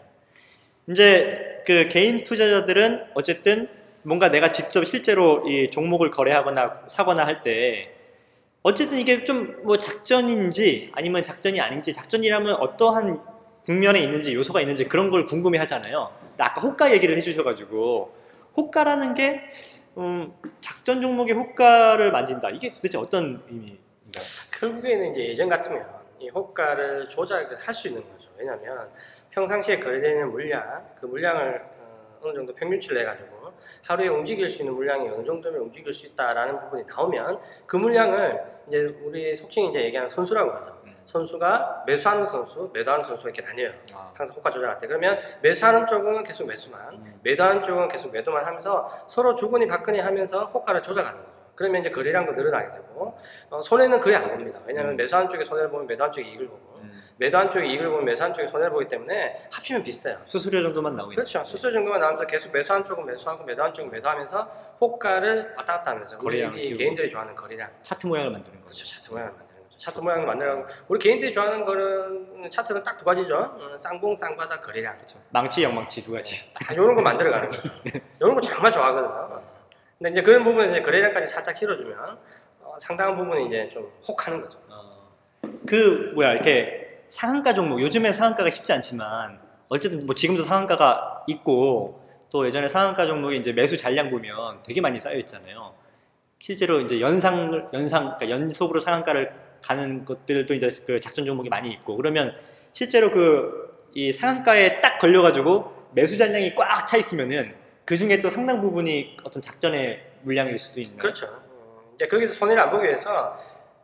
Speaker 1: 이제 그 개인 투자자들은 어쨌든 뭔가 내가 직접 실제로 이 종목을 거래하거나 사거나 할 때 어쨌든 이게 좀 뭐 작전인지 아니면 작전이 아닌지 작전이라면 어떠한 국면에 있는지 요소가 있는지 그런 걸 궁금해 하잖아요. 아까 호가 얘기를 해주셔가지고 호가라는 게 음, 작전 종목의 호가를 만진다. 이게 도대체 어떤 의미인가요?
Speaker 3: 결국에는 이제 예전 같으면 이 호가를 조작을 할 수 있는 거죠. 왜냐하면 평상시에 거래되는 물량, 그 물량을 어, 느 정도 평균치를 내가지고 하루에 움직일 수 있는 물량이 어느 정도면 움직일 수 있다라는 부분이 나오면 그 물량을 이제 우리 속칭 이제 얘기하는 선수라고 하죠.
Speaker 1: 음.
Speaker 3: 선수가 매수하는 선수, 매도하는 선수 이렇게 나뉘어요.
Speaker 1: 아,
Speaker 3: 항상 호가 조절할 때 그러면 매수하는 쪽은 계속 매수만
Speaker 1: 음.
Speaker 3: 매도하는 쪽은 계속 매도만 하면서 서로 주거니 받거니 하면서 호가를 조작하는 거죠 그러면 이제 거래량도 늘어나게 되고 어, 손해는 거의 안 봅니다 왜냐하면
Speaker 1: 음.
Speaker 3: 매수하는 쪽에 손해를 보면 매도하는 쪽이 이익을 보고
Speaker 1: 음.
Speaker 3: 매도하는 쪽이 이익을 보면 매수하는 쪽이 손해를 보기 때문에 합치면 비슷해요
Speaker 1: 수수료 정도만 나오겠죠.
Speaker 3: 그렇죠 수수 정도만 나오면서 계속 매수하는 쪽은 매수하고 매도하는 쪽은 매도하면서 호가를 왔다 갔다 하면서 우리 이
Speaker 1: 키우고.
Speaker 3: 개인들이 좋아하는 거래량
Speaker 1: 차트 모양을 만드는
Speaker 3: 그렇죠
Speaker 1: 거죠.
Speaker 3: 차트 모양을 만드는 거죠 차트 모양을 만들어가고 우리 개인들이 좋아하는 거는 차트는 딱 두 가지죠 어, 쌍봉 쌍바다 거래량
Speaker 1: 그렇죠. 망치, 영망치 두 가지.
Speaker 3: 딱 이런 거 만들어가는 거예요. 이런 거 정말 좋아하거든요. 근데 이제 그런 부분에 이제 거래량까지 살짝 실어주면 어, 상당한 부분이 이제 좀 혹하는 거죠.
Speaker 1: 어, 그 뭐야 이렇게 상한가 종목 요즘엔 상한가가 쉽지 않지만 어쨌든 뭐 지금도 상한가가 있고 또 예전에 상한가 종목이 이제 매수 잔량 보면 되게 많이 쌓여 있잖아요. 실제로 이제 연상 연상 그러니까 연속으로 상한가를 가는 것들도 이제 그 작전 종목이 많이 있고 그러면 실제로 그 이 상한가에 딱 걸려가지고 매수 잔량이 꽉 차 있으면은 그 중에 또 상당 부분이 어떤 작전의 물량일 수도 있는.
Speaker 3: 그렇죠. 어, 이제 거기서 손해를 안 보기 위해서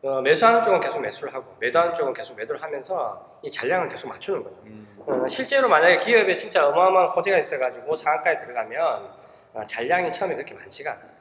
Speaker 3: 어, 매수하는 쪽은 계속 매수를 하고 매도하는 쪽은 계속 매도를 하면서 이 잔량을 계속 맞추는 거죠.
Speaker 1: 음,
Speaker 3: 어, 실제로 만약에 기업에 진짜 어마어마한 호재가 있어가지고 상한가에 들어가면 어, 잔량이 처음에 그렇게 많지가 않아요.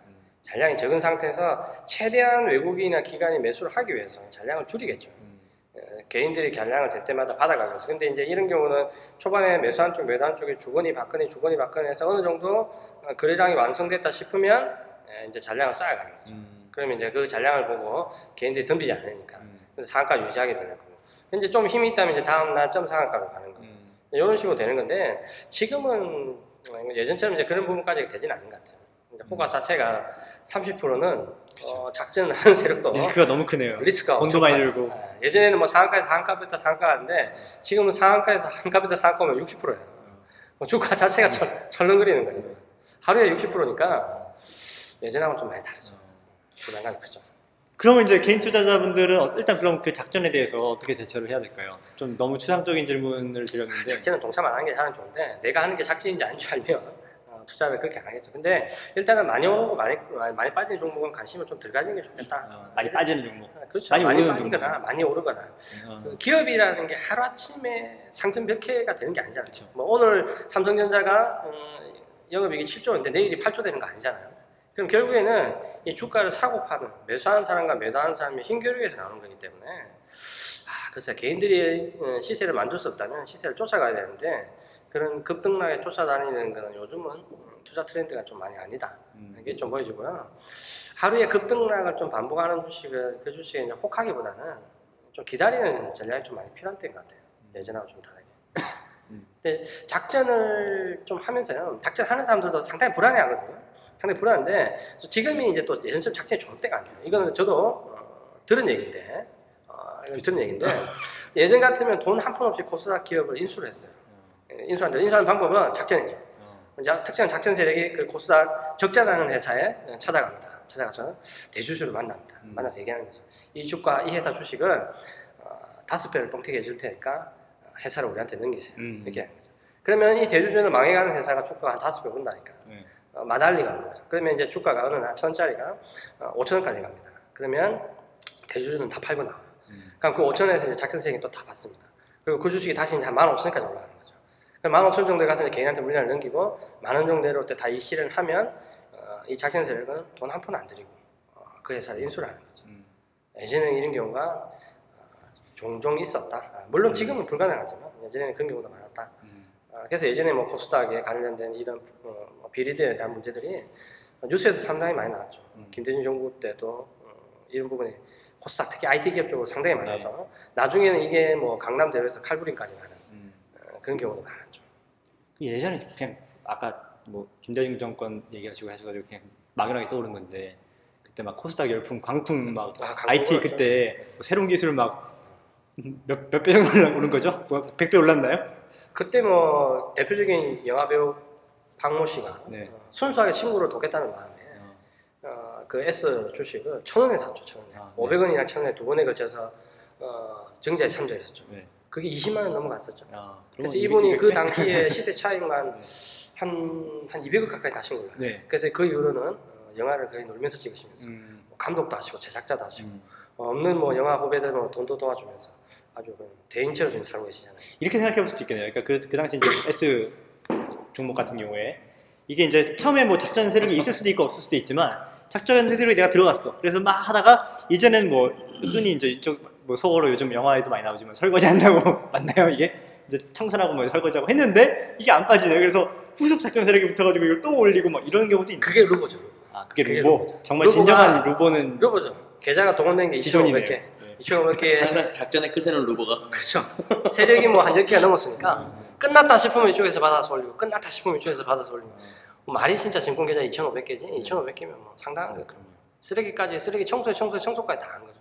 Speaker 1: 음.
Speaker 3: 잔량이 적은 상태에서 최대한 외국인이나 기관이 매수를 하기 위해서 잔량을 줄이겠죠.
Speaker 1: 음,
Speaker 3: 어, 개인들이 잔량을 될 때마다 있어요. 근데 이제 이런 경우는 초반에 매수 한 쪽, 매도 한 쪽에 주거니 받거니 주거니 받거니 해서 어느 정도 어, 거래량이 완성됐다 싶으면 에, 이제 잔량을 쌓아가는 거죠.
Speaker 1: 음,
Speaker 3: 그러면 이제 그 잔량을 보고 개인들이 덤비지 않으니까
Speaker 1: 음,
Speaker 3: 그래서 상한가 유지하게 되는 거고. 이제 좀 힘이 있다면 이제 다음 날 점 상한가로 가는 거.
Speaker 1: 음.
Speaker 3: 이런 식으로 되는 건데 지금은 어, 예전처럼 이제 그런 부분까지 되진 않는 것 같아요. 호가 자체가 30%는 어, 작전하는 세력도
Speaker 1: 리스크가 너무 크네요.
Speaker 3: 리스크가
Speaker 1: 돈도 많이. 들고.
Speaker 3: 아, 예전에는 뭐 상한가에서 상한가부터 상한가인데 지금은 상한가에서 상한가부터 상한가면 60%예요. 뭐 주가 자체가 철, 철렁거리는 거예요. 하루에 60%니까 예전하고는 좀 많이 다르죠. 부담감이 크죠.
Speaker 1: 그러면 이제 개인 투자자분들은 어- 일단 그럼 그 작전에 대해서 어떻게 대처를 해야 될까요? 좀 너무 추상적인 질문을 드렸는데
Speaker 3: 작전은 동참 안 하는 게 가장 좋은데 내가 하는 게 작전인지 아닌지 알면 어, 투자를 그렇게 안 하겠죠. 근데 일단은 많이 오르고 많이 많이 빠지는 종목은 관심을 좀 덜 가지는 게 좋겠다.
Speaker 1: 어, 많이 빠지는 종목.
Speaker 3: 아, 그렇죠.
Speaker 1: 많이
Speaker 3: 많이,
Speaker 1: 오르는
Speaker 3: 빠지거나
Speaker 1: 종목.
Speaker 3: 많이 오르거나
Speaker 1: 어,
Speaker 3: 그 기업이라는 게 하루 아침에 상점 몇 개가 되는 게 아니잖아요.
Speaker 1: 그렇죠.
Speaker 3: 뭐 오늘 삼성전자가 어, 영업이익이 7조인데 내일이 8조 되는 거 아니잖아요. 그럼 결국에는 이 주가를 사고 파는 매수하는 사람과 매도하는 사람의 힘겨루기에서 나오는 거기 때문에 아, 글쎄 개인들이 어, 시세를 만들 수 없다면 시세를 쫓아가야 되는데 그런 급등락에 쫓아다니는 거는 요즘은 음, 투자 트렌드가 좀 많이 아니다.
Speaker 1: 음.
Speaker 3: 이게 좀 보여지고요. 하루에 급등락을 좀 반복하는 주식은 그 주식에 이제 혹하기보다는 좀 기다리는 전략이 좀 많이 필요한 때인 것 같아요. 예전하고 좀 다르게.
Speaker 1: 음.
Speaker 3: 근데 작전을 좀 하면서요. 작전 하는 사람들도 상당히 불안해 하거든요. 상당히 불안한데 지금이 이제 또 예전처럼 작전이 좋을 때가 아니에요. 이거는 저도 어, 들은 얘기인데, 어, 들은 얘기인데 예전 같으면 돈 한 푼 없이 코스닥 기업을 인수를 했어요. 예, 인수하는데 인수하는 방법은 작전이죠.
Speaker 1: 어,
Speaker 3: 특정 작전 세력이 그 코스닥 적자라는 회사에 찾아갑니다. 찾아가서 대주주를 만납니다.
Speaker 1: 음.
Speaker 3: 만나서 얘기하는 거죠. 이 주가, 이 회사 주식을 어, 다섯 배를 뻥튀기 해줄 테니까 어, 회사를 우리한테 넘기세요.
Speaker 1: 음.
Speaker 3: 이렇게 하는 거죠. 그러면 이 대주주는 망해가는 회사가 주가가 한 다섯 배 오른다니까.
Speaker 1: 네.
Speaker 3: 어, 마달리가 오는 거죠. 그러면 이제 주가가 어느 날 천짜리가 어, 5천 원까지 갑니다. 그러면 대주주는 다 팔고 나와요.
Speaker 1: 음.
Speaker 3: 그럼 그 5천 원에서 이제 작전 세력이 또 다 받습니다. 그리고 그 주식이 다시 이제 한 15,000원까지 올라가는 거죠. 그럼 15,000원 정도에 가서 개인한테 물량을 넘기고 만원 정도 내려올 때다이 실현을 하면 어, 이 작전 세력은 돈 한 푼 안 들이고 어, 그 회사를 인수를 하는 거죠.
Speaker 1: 음.
Speaker 3: 예전에는 이런 경우가 어, 종종 있었다. 아, 물론 지금은 불가능하지만 예전에는 그런 경우도 많았다.
Speaker 1: 음.
Speaker 3: 아, 그래서 예전에 뭐 코스닥에 관련된 이런 어, 뭐 비리들에 대한 문제들이 뉴스에서 상당히 많이 나왔죠.
Speaker 1: 음.
Speaker 3: 김대중 정부 때도 어, 이런 부분이 코스닥 특히 IT 기업 쪽으로 상당히
Speaker 1: 네.
Speaker 3: 많아서 나중에는 이게 뭐 강남 대로에서 칼부림까지 가는
Speaker 1: 음.
Speaker 3: 어, 그런 경우도 많았죠.
Speaker 1: 예전에 그냥 아까 뭐 김대중 정권 얘기하시고 하셔가지고 그냥 막연하게 떠오른 건데 그때 막 코스닥 열풍, 광풍 막
Speaker 3: 아,
Speaker 1: IT. 그때 뭐 새로운 기술 막 몇 몇 배 정도 오른 거죠? 뭐 100배 올랐나요?
Speaker 3: 그때 뭐 대표적인 영화 배우 박모 씨가
Speaker 1: 네.
Speaker 3: 어, 순수하게 친구를 돕겠다는 마음에
Speaker 1: 어,
Speaker 3: 어, 그 S 주식을 천 원에 샀죠, 천 원에.
Speaker 1: 아, 네.
Speaker 3: 500원이나 천 원에 두 번에 걸쳐서 어, 정제에 참조했었죠.
Speaker 1: 네.
Speaker 3: 그게 20만 원 넘어갔었죠.
Speaker 1: 아,
Speaker 3: 그래서 이분이
Speaker 1: 이백-
Speaker 3: 그
Speaker 1: 이백-
Speaker 3: 당시에 시세 차익만 한, 한 200억 가까이 나신 걸로.
Speaker 1: 네.
Speaker 3: 그래서 그 이후로는 어, 영화를 거의 놀면서 찍으시면서
Speaker 1: 음,
Speaker 3: 뭐 감독도 하시고 제작자도 하시고
Speaker 1: 음.
Speaker 3: 어, 없는 뭐 영화 후배들 뭐 돈도 도와주면서 아주 그 대인체로 지금 살고 계시잖아요.
Speaker 1: 이렇게 생각해 볼 수도 있겠네요. 그러니까 그, 그 당시 이제 S 종목 같은 경우에 이게 이제 처음에 뭐 작전 세력이 있을 수도 있고 없을 수도 있지만 작전 세력이 내가 들어갔어. 그래서 막 하다가 이제는 뭐 흔히 이제 이쪽 뭐 속어로 요즘 영화에도 많이 나오지만 설거지 한다고 맞나요 이게? 이제 청산하고 뭐 설거지하고 했는데 이게 안 빠지네요. 그래서 후속 작전 세력이 붙어가지고 이걸 또 올리고 막 이런 경우도 있네.
Speaker 3: 그게 루보죠, 루보.
Speaker 1: 아 그게
Speaker 3: 그게
Speaker 1: 루보.
Speaker 3: 루보죠.
Speaker 1: 정말 진정한 루보는
Speaker 3: 루보죠. 계좌가 동원된 게
Speaker 1: 지존이네요.
Speaker 3: 2,500개.
Speaker 1: 네.
Speaker 3: 2,500개.
Speaker 2: 항상 작전의 끝에는 루버가
Speaker 3: 그렇죠. 세력이 뭐 한 10개가 넘었으니까 끝났다 싶으면 이쪽에서 받아서 올리고 끝났다 싶으면 이쪽에서 받아서 올리고 뭐 말이 진짜 증권 계좌 2,500개지 2,500개면 뭐 상당한 거예요.
Speaker 1: 그럼요.
Speaker 3: 쓰레기까지 쓰레기 청소에 청소에 청소까지 다 한 거죠.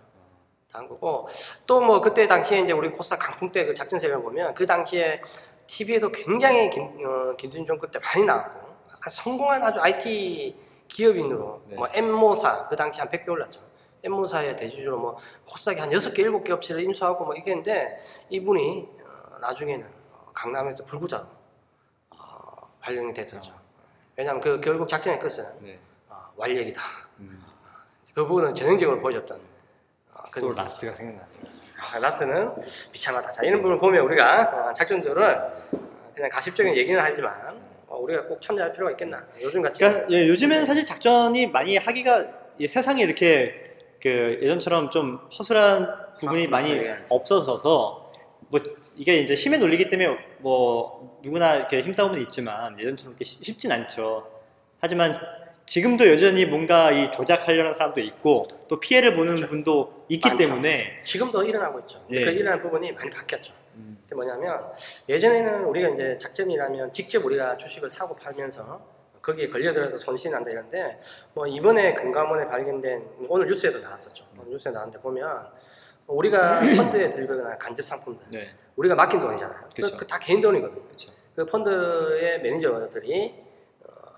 Speaker 3: 다한 거고 또 뭐 그때 당시에 이제 우리 코스닥 강풍 때 그 작전 세력 보면 그 당시에 TV에도 굉장히 김, 어, 김준일 정권 때 많이 나왔고 성공한 아주 IT 기업인으로
Speaker 1: 네.
Speaker 3: 뭐 M모사 그 당시 한 100개 올랐죠. M모사의 대주주로 뭐 코스닥이 한 6개 7개 업체를 인수하고 뭐 이게 했는데 이분이 어, 나중에는 어, 강남에서 불구자로 어, 발령이 됐었죠. 왜냐하면 그 결국 작전의 끝은
Speaker 1: 네.
Speaker 3: 어, 완력이다.
Speaker 1: 음.
Speaker 3: 그 부분은 전형적으로 보여줬던 어,
Speaker 1: 또
Speaker 3: 그런
Speaker 1: 라스트가 생각나.
Speaker 3: 아, 라스트는 비참하다. 자 이런 부분을 보면 우리가 어, 작전주를 어, 그냥 가십적인 얘기는 하지만 어, 우리가 꼭 참여할 필요가 있겠나. 요즘 같이
Speaker 1: 그러니까 예, 요즘에는 사실 작전이 많이 하기가 이 세상에 이렇게 그 예전처럼 좀 허술한 부분이
Speaker 2: 아,
Speaker 1: 많이. 없어져서 뭐 이게 이제 힘의 논리기 때문에 뭐 누구나 이렇게 힘싸움은 있지만 예전처럼 이렇게 쉽- 쉽진 않죠. 하지만 지금도 여전히 뭔가 이 조작하려는 사람도 있고 또 피해를 보는
Speaker 3: 그렇죠.
Speaker 1: 분도 있기
Speaker 3: 많죠.
Speaker 1: 때문에
Speaker 3: 지금도 일어나고 있죠.
Speaker 1: 예.
Speaker 3: 그 일어나는 부분이 많이 바뀌었죠.
Speaker 1: 음,
Speaker 3: 그게 뭐냐면 예전에는 우리가 이제 작전이라면 직접 우리가 주식을 사고 팔면서 거기에 걸려들어서 난다 이런데 뭐 이번에 금감원에 발견된 오늘 뉴스에도 나왔었죠. 오늘 뉴스에 나왔는데 보면 우리가 펀드에 들거나 간접 상품들
Speaker 1: 네,
Speaker 3: 우리가 맡긴 돈이잖아요.
Speaker 1: 그쵸.
Speaker 3: 그다 개인 돈이거든요.
Speaker 1: 그렇죠.
Speaker 3: 그 펀드의 매니저들이 어,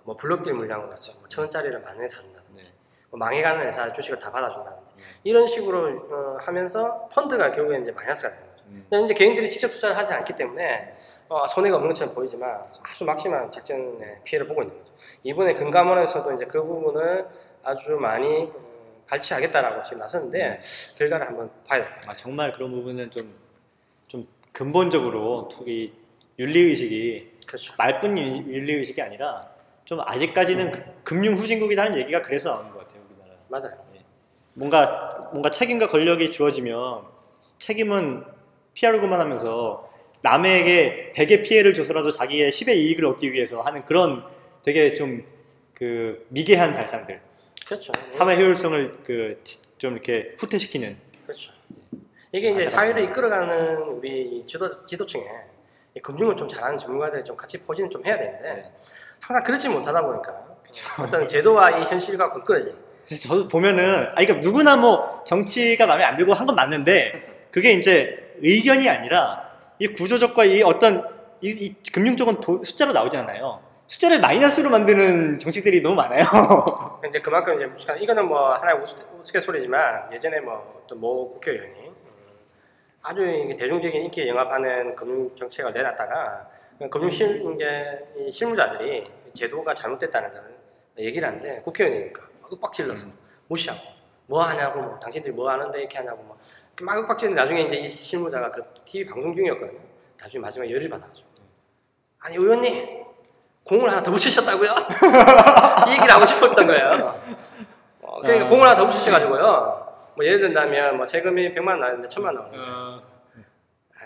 Speaker 3: 뭐 블록딜 물량으로서 뭐 천 원짜리를 만 원에 사준다든지
Speaker 1: 네.
Speaker 3: 뭐 망해가는 회사 주식을 다 받아준다든지 이런 식으로 어, 하면서 펀드가 결국에 이제 마이너스가 되는 거죠.
Speaker 1: 음.
Speaker 3: 근데 이제 개인들이 직접 투자를 하지 않기 때문에 어, 손해가 없는 것처럼 보이지만 아주 막심한 작전의 피해를 보고 있는 거죠. 이번에 금감원에서도 이제 그 부분을 아주 많이 어, 발치하겠다라고 지금 나섰는데 결과를 한번 봐야 될 것 같아요.
Speaker 1: 아, 정말 그런 부분은 좀, 좀 근본적으로 이 윤리의식이
Speaker 3: 그렇죠.
Speaker 1: 말뿐 윤- 윤리의식이 아니라 좀 아직까지는 그- 금융 후진국이라는 얘기가 그래서 나오는 것 같아요, 우리나라.
Speaker 3: 맞아요.
Speaker 1: 뭔가, 뭔가 책임과 권력이 주어지면 책임은 피하려고만 하면서 남에게 100의 피해를 줘서라도 자기의 10의 이익을 얻기 위해서 하는 그런 되게 좀 그 미개한 발상들.
Speaker 3: 그렇죠.
Speaker 1: 사회 효율성을 그 좀 이렇게 후퇴시키는
Speaker 3: 그렇죠. 이게 이제. 사회를 이끌어가는 우리 이 지도, 지도층에 이 금융을 좀 잘하는 전문가들이 좀 같이 포진을 좀 해야 되는데
Speaker 1: 네.
Speaker 3: 항상 그렇지 못하다 보니까 어떤 제도와 이 현실과.
Speaker 1: 진짜 저도 보면은, 아, 그러니까 누구나 뭐 정치가 마음에 안 들고 한 건 맞는데, 그게 이제 의견이 아니라 이 구조적과 이 어떤 이, 이 금융 쪽은 도- 숫자로 나오지 않아요. 숫자를 마이너스로 만드는 정책들이 너무 많아요.
Speaker 3: 근데 그만큼 이제 이거는 뭐 하나의 우스, 우스갯소리지만 예전에 뭐 어떤 모 국회의원이 음, 아주 대중적인 인기에 영합하는 금융 정책을 내놨다가 금융 실 이제 이 실무자들이 제도가 잘못됐다는 걸 얘기를 하는데 국회의원이니까 막 윽박질러서 무시하고 뭐 하냐고 뭐 당신들이 뭐 하는데 이렇게 하냐고 막, 막 윽박지는 나중에 이제 이 실무자가 그 TV 방송 중이었거든요. 나중에 마지막에 열을 받아가지고 아니 의원님 공을 하나 더 붙이셨다고요? 이 얘기를 하고 싶었던 거예요. 어, 그러니까
Speaker 1: 아.
Speaker 3: 공을 하나 더 붙이셔가지고요. 뭐 예를 든다면 뭐 세금이 100만 원 나왔는데 1000만 원 나오는 거예요.
Speaker 1: 어,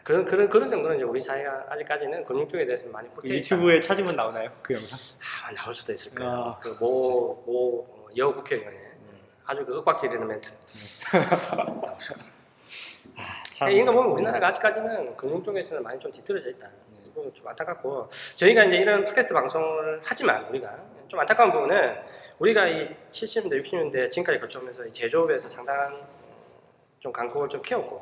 Speaker 3: 그런 그런 그런 정도는 이제 우리 사회가 아직까지는 금융 쪽에 대해서 많이
Speaker 1: 그 유튜브에 찾으면 나오나요? 그 영상?
Speaker 3: 아, 나올 수도 있을 거예요.
Speaker 1: 아.
Speaker 3: 그모모여 국회의원의 아주 그 윽박지르는 멘트.
Speaker 1: 아, 참.
Speaker 3: 이런 거 보면 우리나라가 아직까지는 금융 쪽에서는 많이 좀 뒤떨어져 있다. 이거 좀 안타깝고 저희가 이제 이런 팟캐스트 방송을 하지만 우리가 좀 안타까운 부분은 우리가 이 70년대, 60년대 지금까지 거쳐오면서 이 제조업에서 상당한 어, 좀 강국을 좀 키웠고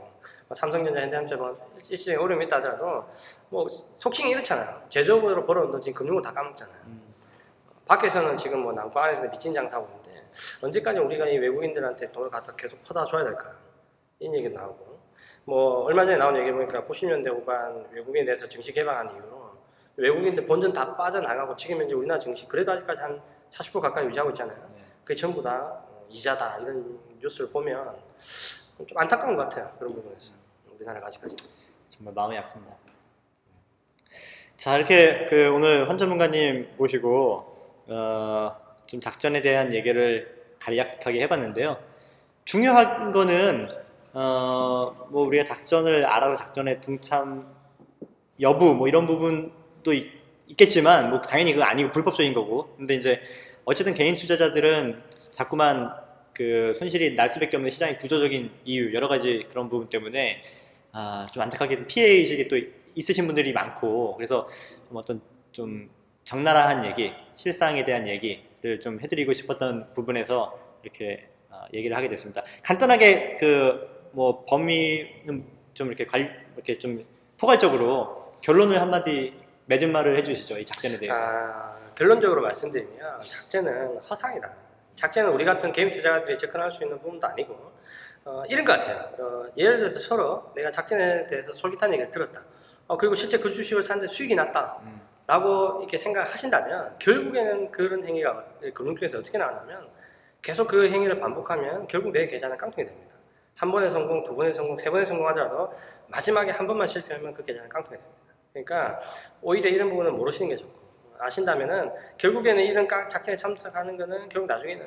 Speaker 3: 뭐 삼성전자, 현대함처럼 일시적인 어려움이 있다 하더라도 뭐 속칭이 이렇잖아요. 제조업으로 벌어온 돈 지금 금융을 다 까먹잖아요.
Speaker 1: 음.
Speaker 3: 밖에서는 지금 뭐 남과 안에서는 미친 장사하고 있는데 언제까지 우리가 이 외국인들한테 돈을 갖다 계속 퍼다 줘야 될까 이런 얘기 나오고 뭐 얼마 전에 나온 얘기 보니까 90년대 후반 외국인에 대해서 증시 개방한 이후로 외국인들 본전 다 빠져나가고 지금 현재 우리나라 증시 그래도 아직까지 한 40% 가까이 유지하고 있잖아요.
Speaker 1: 네.
Speaker 3: 그게 전부 다 어, 이자다 이런 뉴스를 보면 좀 안타까운 것 같아요 그런 부분에서 우리나라가 아직까지
Speaker 1: 정말 마음이 아픕니다. 자 이렇게 그 오늘 환 전문가님 모시고 어, 좀 작전에 대한 얘기를 간략하게 해봤는데요. 중요한 거는 어, 뭐 우리가 작전을 알아서 작전에 동참 여부 뭐 이런 부분 도 있, 있겠지만 뭐 당연히 그거 아니고 불법적인 거고 근데 이제 어쨌든 개인 투자자들은 자꾸만 그 손실이 날 수밖에 없는 시장의 구조적인 이유 여러 가지 그런 부분 때문에 아, 좀 안타깝게 피해 의식이 또 있으신 분들이 많고 그래서 좀 어떤 좀 적나라한 얘기, 실상에 대한 얘기를 좀 해드리고 싶었던 부분에서 이렇게 아, 얘기를 하게 됐습니다. 간단하게 그 뭐 범위는 좀 이렇게 관 이렇게 좀 포괄적으로 결론을 한마디 맺은 말을 해주시죠 이 작전에 대해서.
Speaker 3: 아, 결론적으로 말씀드리면 작전은 허상이다. 작전은 우리 같은 개인 투자자들이 접근할 수 있는 부분도 아니고 어, 이런 것 같아요. 어, 예를 들어서 서로 내가 작전에 대해서 솔깃한 얘기를 들었다. 어, 그리고 실제 그 주식을 샀는데 수익이 났다.
Speaker 1: 음.
Speaker 3: 라고 이렇게 생각하신다면 결국에는 그런 행위가 금융권에서 어떻게 나오냐면 계속 그 행위를 반복하면 결국 내 계좌는 깡통이 됩니다. 한 번의 성공, 두 번의 성공, 세 번의 성공하더라도 마지막에 한 번만 실패하면 그 계좌는 깡통이 됩니다. 그러니까 오히려 이런 부분은 모르시는 게 좋고 아신다면은 결국에는 이런 깡- 작전에 참석하는 거는 결국 나중에는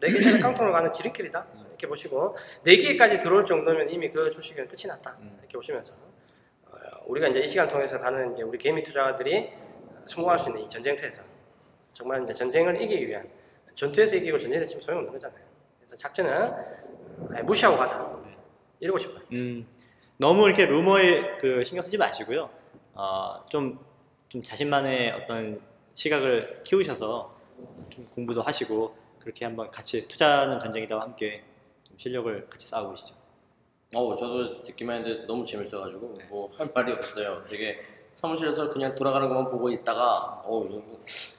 Speaker 3: 내 계좌는 깡통으로 가는 지름길이다 이렇게 보시고 네 개까지 들어올 정도면 이미 그 주식은 끝이 났다 이렇게 보시면서 어, 우리가 이제 이 시간 통해서 가는 이제 우리 개미 투자가들이 성공할 수 있는 이 전쟁터에서 정말 이제 전쟁을 이기기 위한 전투에서 이기고 전쟁에서 지금 소용없는 거잖아요. 그래서 작전은 어, 무시하고 가자 이러고 싶어요.
Speaker 1: 음, 너무 이렇게 루머에 그 신경 쓰지 마시고요. 어, 좀, 좀 자신만의 어떤 시각을 키우셔서 좀 공부도 하시고 그렇게 한번 같이 투자하는 전쟁이다와 함께 좀 실력을 같이 쌓아보시죠.
Speaker 2: 어, 저도 듣기만 했는데 너무 재밌어가지고 뭐할 말이 없어요. 되게 사무실에서 그냥 돌아가는 것만 보고 있다가 어, 이거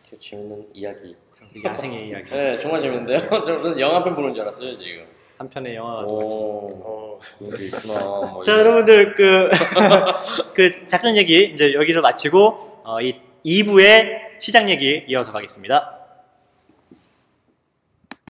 Speaker 2: 되게 재밌는 이야기.
Speaker 1: 야생의 이야기.
Speaker 2: 네, 정말 재밌는데요. 저는 영화 편 보는 줄 알았어요 지금.
Speaker 1: 한 편의 영화가 또
Speaker 2: 오,
Speaker 3: 어,
Speaker 2: 그런 게 있구나. 뭐
Speaker 1: 자,
Speaker 2: 이런-
Speaker 1: 여러분들 그, 그 작전 얘기 이제 여기서 마치고 어, 이 2부의 시장 얘기 이어서 가겠습니다.